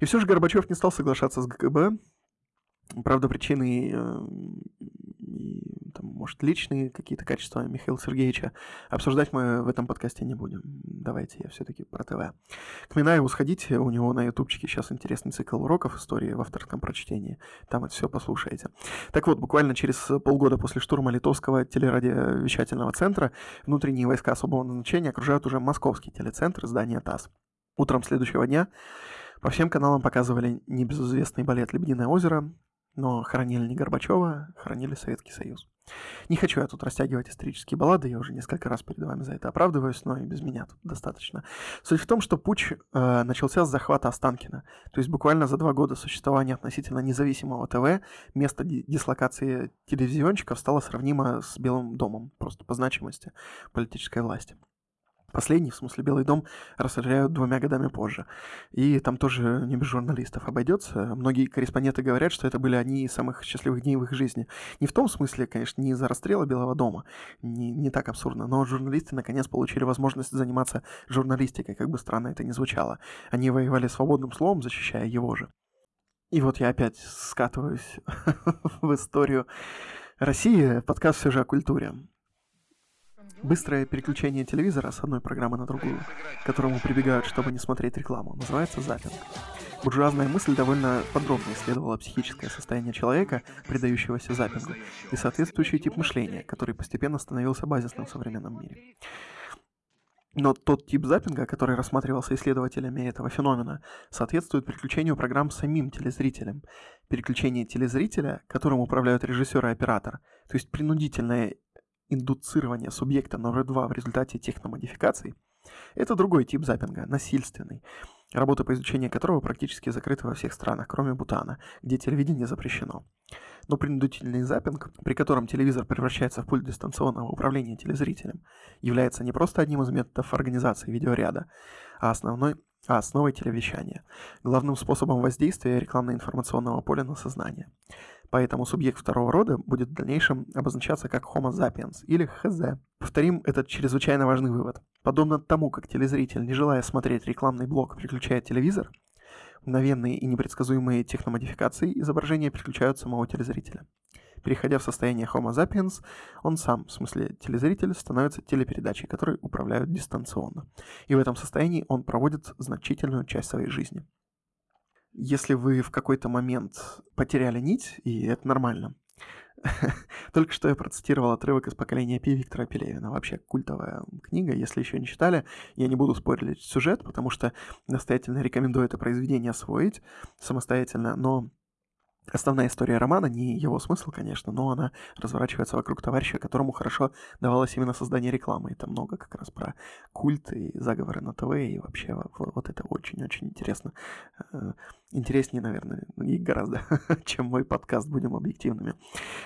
И все же Горбачев не стал соглашаться с ГКБ. Правда, причиной э, там, может, личные какие-то качества Михаила Сергеевича. Обсуждать мы в этом подкасте не будем. Давайте я все-таки про ТВ. К Минаеву сходите, у него на ютубчике сейчас интересный цикл уроков истории в авторском прочтении. Там это все послушаете. Так вот, буквально через полгода после штурма Литовского телерадиовещательного центра внутренние войска особого назначения окружают уже московский телецентр здания ТАСС. Утром следующего дня по всем каналам показывали небезызвестный балет «Лебединое озеро», но хоронили не Горбачева, хоронили Советский Союз. Не хочу я тут растягивать исторические баллады, я уже несколько раз перед вами за это оправдываюсь, но и без меня тут достаточно. Суть в том, что путь э, начался с захвата Останкина. То есть буквально за два года существования относительно независимого ТВ место дислокации телевизионщиков стало сравнимо с Белым домом, просто по значимости политической власти. Последний, в смысле Белый дом, расстреляют двумя годами позже. И там тоже не без журналистов обойдется. Многие корреспонденты говорят, что это были одни из самых счастливых дней в их жизни. Не в том смысле, конечно, не из-за расстрела Белого дома, не, не так абсурдно, но журналисты наконец получили возможность заниматься журналистикой, как бы странно это ни звучало. Они воевали свободным словом, защищая его же. И вот я опять скатываюсь в историю России. Подкаст все же о культуре. Быстрое переключение телевизора с одной программы на другую, к которому прибегают, чтобы не смотреть рекламу, называется запинг. Буржуазная мысль довольно подробно исследовала психическое состояние человека, предающегося запингу, и соответствующий тип мышления, который постепенно становился базисным в современном мире. Но тот тип запинга, который рассматривался исследователями этого феномена, соответствует переключению программ самим телезрителям. Переключение телезрителя, которым управляют режиссер и оператор, то есть принудительное индуцирование субъекта номер два в результате техномодификаций – это другой тип запинга, насильственный, работа по изучению которого практически закрыта во всех странах, кроме Бутана, где телевидение запрещено. Но принудительный запинг, при котором телевизор превращается в пульт дистанционного управления телезрителем, является не просто одним из методов организации видеоряда, а основной а основой телевещания, главным способом воздействия рекламно-информационного поля на сознание. Поэтому субъект второго рода будет в дальнейшем обозначаться как Homo sapiens или HZ. Повторим этот чрезвычайно важный вывод. Подобно тому, как телезритель, не желая смотреть рекламный блок, переключает телевизор, мгновенные и непредсказуемые техномодификации изображения переключают самого телезрителя. Переходя в состояние Homo sapiens, он сам, в смысле телезритель, становится телепередачей, которой управляют дистанционно. И в этом состоянии он проводит значительную часть своей жизни если вы в какой-то момент потеряли нить, и это нормально. Только что я процитировал отрывок из «Поколения Пи» Виктора Пелевина. Вообще культовая книга, если еще не читали. Я не буду спорить сюжет, потому что настоятельно рекомендую это произведение освоить самостоятельно, но Основная история романа, не его смысл, конечно, но она разворачивается вокруг товарища, которому хорошо давалось именно создание рекламы. Это много как раз про культ и заговоры на ТВ, и вообще вот, это очень-очень интересно. Э, интереснее, наверное, и гораздо, чем мой подкаст, будем объективными.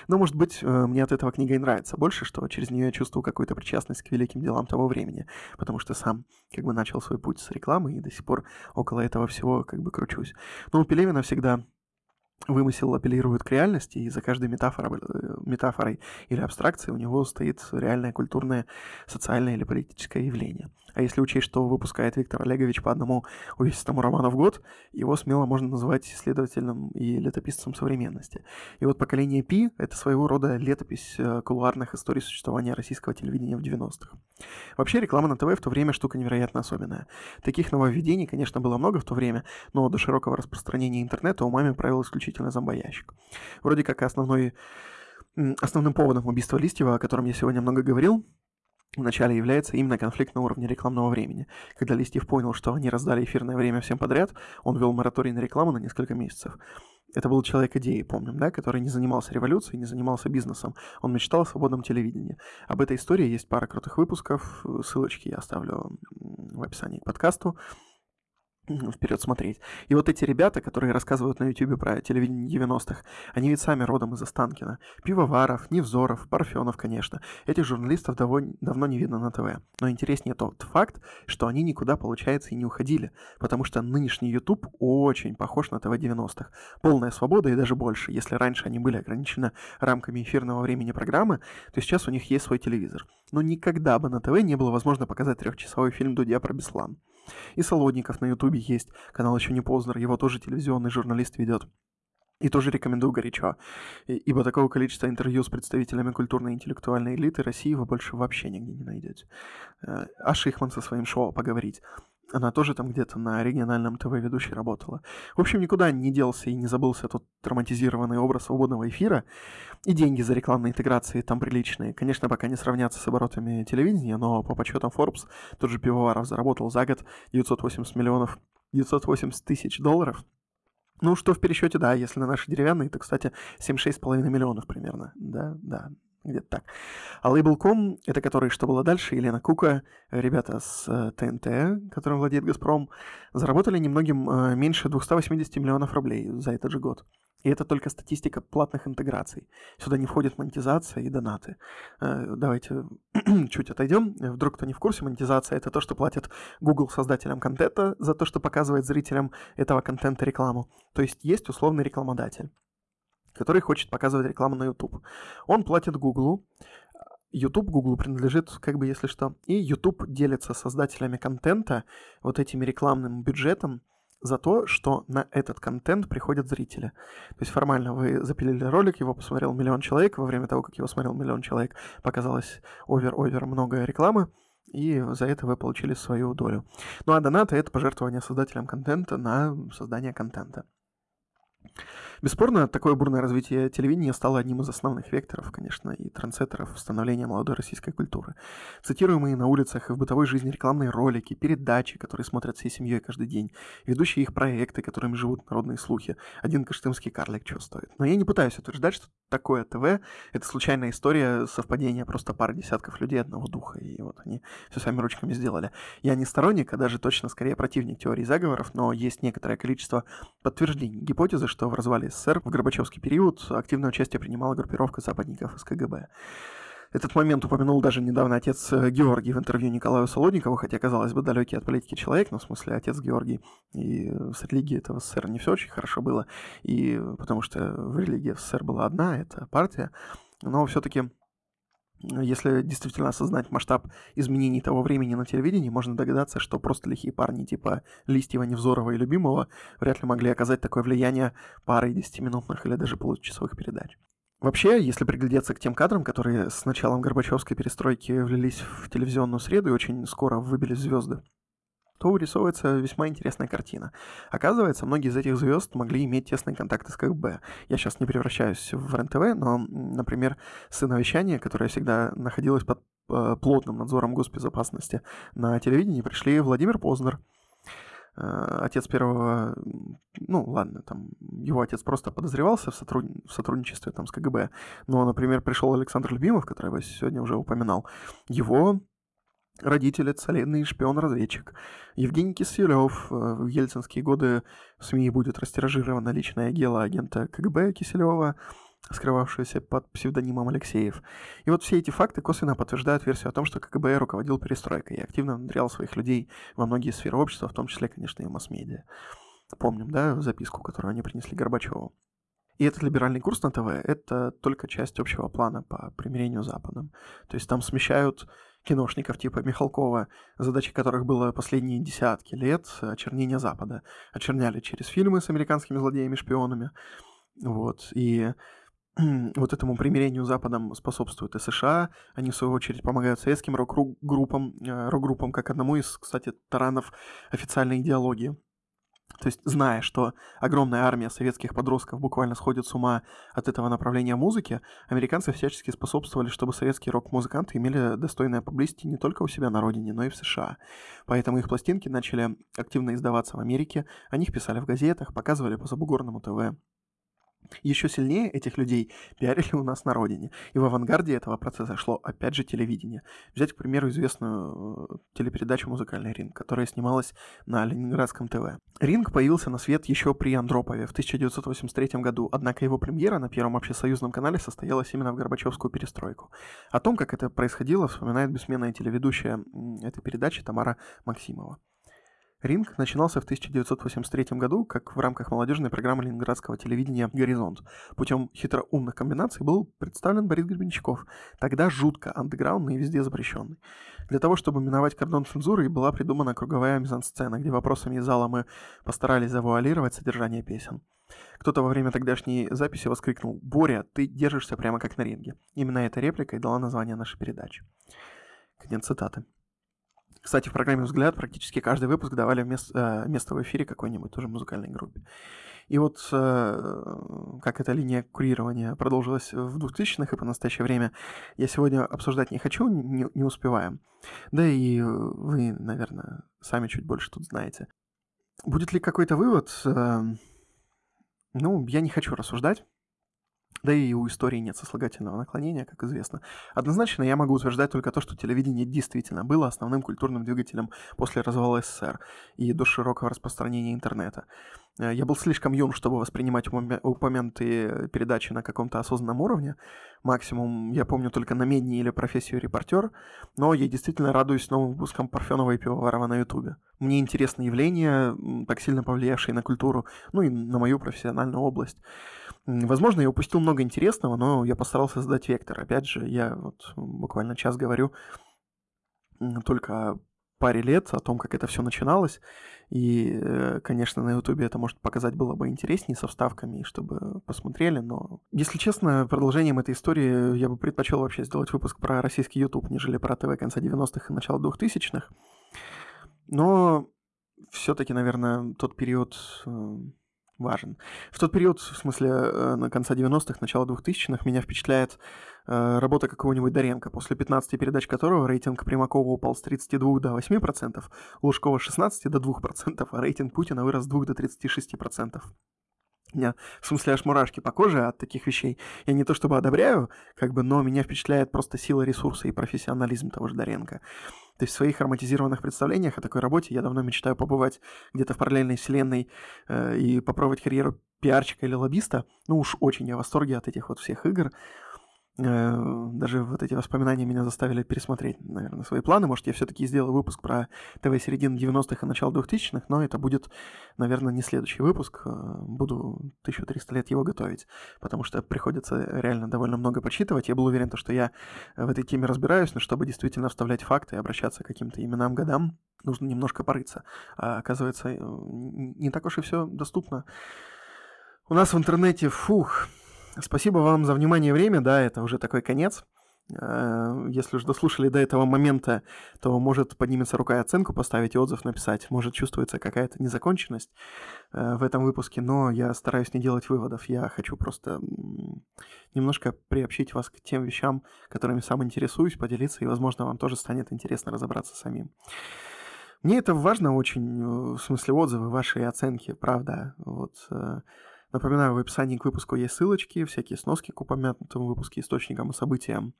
Но, может быть, э, мне от этого книга и нравится больше, что через нее я чувствую какую-то причастность к великим делам того времени, потому что сам как бы начал свой путь с рекламы и до сих пор около этого всего как бы кручусь. Но у Пелевина всегда вымысел апеллирует к реальности, и за каждой метафорой, э, метафорой или абстракцией у него стоит реальное культурное, социальное или политическое явление. А если учесть, что выпускает Виктор Олегович по одному увесистому роману в год, его смело можно назвать исследователем и летописцем современности. И вот «Поколение Пи» — это своего рода летопись э, кулуарных историй существования российского телевидения в 90-х. Вообще реклама на ТВ в то время штука невероятно особенная. Таких нововведений, конечно, было много в то время, но до широкого распространения интернета у мамы правил исключительно зомбоящик. Вроде как основной, основным поводом убийства Листьева, о котором я сегодня много говорил, вначале является именно конфликт на уровне рекламного времени. Когда Листьев понял, что они раздали эфирное время всем подряд, он ввел мораторий на рекламу на несколько месяцев. Это был человек идеи, помним, да, который не занимался революцией, не занимался бизнесом. Он мечтал о свободном телевидении. Об этой истории есть пара крутых выпусков. Ссылочки я оставлю в описании к подкасту вперед смотреть. И вот эти ребята, которые рассказывают на YouTube про телевидение 90-х, они ведь сами родом из Останкина. Пивоваров, Невзоров, Парфенов, конечно. Этих журналистов давно, давно не видно на ТВ. Но интереснее тот факт, что они никуда, получается, и не уходили, потому что нынешний YouTube очень похож на ТВ 90-х. Полная свобода и даже больше. Если раньше они были ограничены рамками эфирного времени программы, то сейчас у них есть свой телевизор. Но никогда бы на ТВ не было возможно показать трехчасовой фильм Дудя про Беслан. И Солодников на Ютубе есть, канал еще не Познер, его тоже телевизионный журналист ведет. И тоже рекомендую горячо, ибо такого количества интервью с представителями культурной и интеллектуальной элиты России вы больше вообще нигде не найдете. Э, а Шихман со своим шоу «Поговорить». Она тоже там где-то на региональном ТВ ведущей работала. В общем, никуда не делся и не забылся тот романтизированный образ свободного эфира. И деньги за рекламные интеграции там приличные. Конечно, пока не сравнятся с оборотами телевидения, но по подсчетам Forbes тот же Пивоваров заработал за год 980 миллионов 980 тысяч долларов – ну, что в пересчете, да, если на наши деревянные, то, кстати, 7-6,5 миллионов примерно. Да, да, где-то так. А Label.com, это который «Что было дальше», Елена Кука, ребята с ТНТ, э, которым владеет «Газпром», заработали немногим э, меньше 280 миллионов рублей за этот же год. И это только статистика платных интеграций. Сюда не входит монетизация и донаты. Э, давайте чуть отойдем. Вдруг кто не в курсе, монетизация — это то, что платит Google создателям контента за то, что показывает зрителям этого контента рекламу. То есть есть условный рекламодатель который хочет показывать рекламу на YouTube. Он платит Google, YouTube Google принадлежит, как бы если что, и YouTube делится создателями контента вот этими рекламным бюджетом за то, что на этот контент приходят зрители. То есть формально вы запилили ролик, его посмотрел миллион человек, во время того, как его смотрел миллион человек, показалось овер-овер много рекламы, и за это вы получили свою долю. Ну а донаты — это пожертвование создателям контента на создание контента. Бесспорно, такое бурное развитие телевидения стало одним из основных векторов, конечно, и трансеттеров становления молодой российской культуры. Цитируемые на улицах и в бытовой жизни рекламные ролики, передачи, которые смотрят всей семьей каждый день, ведущие их проекты, которыми живут народные слухи. Один каштымский карлик чего стоит. Но я не пытаюсь утверждать, что такое ТВ — это случайная история совпадения просто пары десятков людей одного духа, и вот они все сами ручками сделали. Я не сторонник, а даже точно скорее противник теории заговоров, но есть некоторое количество подтверждений гипотезы, что в развале СССР в Горбачевский период активное участие принимала группировка западников из КГБ. Этот момент упомянул даже недавно отец э, Георгий в интервью Николаю Солодникову, хотя, казалось бы, далекий от политики человек, но в смысле отец Георгий. И с религией это в СССР не все очень хорошо было, и потому что в религии в СССР была одна, это партия, но все-таки если действительно осознать масштаб изменений того времени на телевидении, можно догадаться, что просто лихие парни типа Листьева, Невзорова и Любимого вряд ли могли оказать такое влияние парой десятиминутных или даже получасовых передач. Вообще, если приглядеться к тем кадрам, которые с началом Горбачевской перестройки влились в телевизионную среду и очень скоро выбили звезды, то вырисовывается весьма интересная картина. Оказывается, многие из этих звезд могли иметь тесные контакты с КГБ. Я сейчас не превращаюсь в РНТВ, но, например, сыновещание, которое всегда находилось под э, плотным надзором госбезопасности на телевидении, пришли Владимир Познер, э, отец первого, ну ладно, там его отец просто подозревался в, сотруд... в сотрудничестве там с КГБ, но, например, пришел Александр Любимов, который я сегодня уже упоминал, его Родитель — это шпион-разведчик. Евгений Киселев. Э, в ельцинские годы в СМИ будет растиражировано личное дело агента КГБ Киселева, скрывавшегося под псевдонимом Алексеев. И вот все эти факты косвенно подтверждают версию о том, что КГБ руководил перестройкой и активно внедрял своих людей во многие сферы общества, в том числе, конечно, и масс-медиа. Помним, да, записку, которую они принесли Горбачеву. И этот либеральный курс на ТВ — это только часть общего плана по примирению с Западом. То есть там смещают киношников типа Михалкова, задачей которых было последние десятки лет очернение Запада. Очерняли через фильмы с американскими злодеями-шпионами. Вот. И вот этому примирению Западом способствуют и США. Они, в свою очередь, помогают советским рок-группам, э, рок-группам как одному из, кстати, таранов официальной идеологии. То есть, зная, что огромная армия советских подростков буквально сходит с ума от этого направления музыки, американцы всячески способствовали, чтобы советские рок-музыканты имели достойное публисти не только у себя на родине, но и в США. Поэтому их пластинки начали активно издаваться в Америке, о них писали в газетах, показывали по забугорному ТВ. Еще сильнее этих людей пиарили у нас на родине. И в авангарде этого процесса шло, опять же, телевидение. Взять, к примеру, известную э, телепередачу «Музыкальный ринг», которая снималась на Ленинградском ТВ. Ринг появился на свет еще при Андропове в 1983 году, однако его премьера на Первом общесоюзном канале состоялась именно в Горбачевскую перестройку. О том, как это происходило, вспоминает бессменная телеведущая этой передачи Тамара Максимова. Ринг начинался в 1983 году как в рамках молодежной программы ленинградского телевидения «Горизонт». Путем хитроумных комбинаций был представлен Борис Гребенщиков, тогда жутко андеграундный и везде запрещенный. Для того, чтобы миновать кордон цензуры, была придумана круговая мизансцена, где вопросами из зала мы постарались завуалировать содержание песен. Кто-то во время тогдашней записи воскликнул «Боря, ты держишься прямо как на ринге». Именно эта реплика и дала название нашей передачи. Конец цитаты. Кстати, в программе «Взгляд» практически каждый выпуск давали место, э, место в эфире какой-нибудь тоже музыкальной группе. И вот э, как эта линия курирования продолжилась в 2000-х и по настоящее время, я сегодня обсуждать не хочу, не, не успеваем. Да и вы, наверное, сами чуть больше тут знаете. Будет ли какой-то вывод? Э, ну, я не хочу рассуждать. Да и у истории нет сослагательного наклонения, как известно. Однозначно я могу утверждать только то, что телевидение действительно было основным культурным двигателем после развала СССР и до широкого распространения интернета. Э, я был слишком юн, чтобы воспринимать упомянутые передачи на каком-то осознанном уровне. Максимум я помню только на Медни или профессию репортер, но я действительно радуюсь новым выпускам Парфенова и Пивоварова на Ютубе. Мне интересны явления, так сильно повлиявшие на культуру, ну и на мою профессиональную область. Возможно, я упустил много интересного, но я постарался задать вектор. Опять же, я вот буквально час говорю только о паре лет, о том, как это все начиналось. И, э, конечно, на Ютубе это может показать было бы интереснее со вставками, чтобы посмотрели, но, если честно, продолжением этой истории я бы предпочел вообще сделать выпуск про российский YouTube, нежели про ТВ конца 90-х и начала 2000-х. Но все-таки, наверное, тот период э, важен. В тот период, в смысле, э, на конца 90-х, начала 2000-х, меня впечатляет э, работа какого-нибудь Доренко, после 15 передач которого рейтинг Примакова упал с 32 до 8%, Лужкова с 16 до 2%, а рейтинг Путина вырос с 2 до 36%. Меня, в смысле, аж мурашки по коже от таких вещей. Я не то чтобы одобряю, как бы, но меня впечатляет просто сила ресурса и профессионализм того же Доренко. То есть в своих романтизированных представлениях о такой работе я давно мечтаю побывать где-то в параллельной вселенной э, и попробовать карьеру пиарчика или лоббиста. Ну уж очень я в восторге от этих вот всех игр. Э, даже вот эти воспоминания меня заставили пересмотреть, наверное, свои планы. Может, я все-таки сделаю выпуск про ТВ середины 90-х и начало 2000-х, но это будет, наверное, не следующий выпуск. Э, буду 1300 лет его готовить, потому что приходится реально довольно много почитывать. Я был уверен, что я в этой теме разбираюсь, но чтобы действительно вставлять факты и обращаться к каким-то именам, годам, нужно немножко порыться. А оказывается, э, не так уж и все доступно. У нас в интернете, фух, Спасибо вам за внимание и время, да, это уже такой конец. Э, если уж дослушали до этого момента, то может поднимется рука и оценку поставить и отзыв написать. Может чувствуется какая-то незаконченность э, в этом выпуске, но я стараюсь не делать выводов. Я хочу просто немножко приобщить вас к тем вещам, которыми сам интересуюсь, поделиться, и, возможно, вам тоже станет интересно разобраться самим. Мне это важно очень, э, в смысле отзывы, ваши оценки, правда. Вот Напоминаю, в описании к выпуску есть ссылочки, всякие сноски к упомянутым выпуске, источникам и событиям.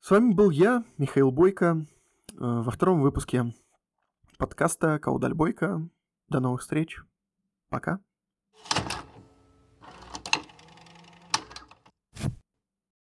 С вами был я, Михаил Бойко, э, во втором выпуске подкаста «Каудаль Бойко». До новых встреч. Пока.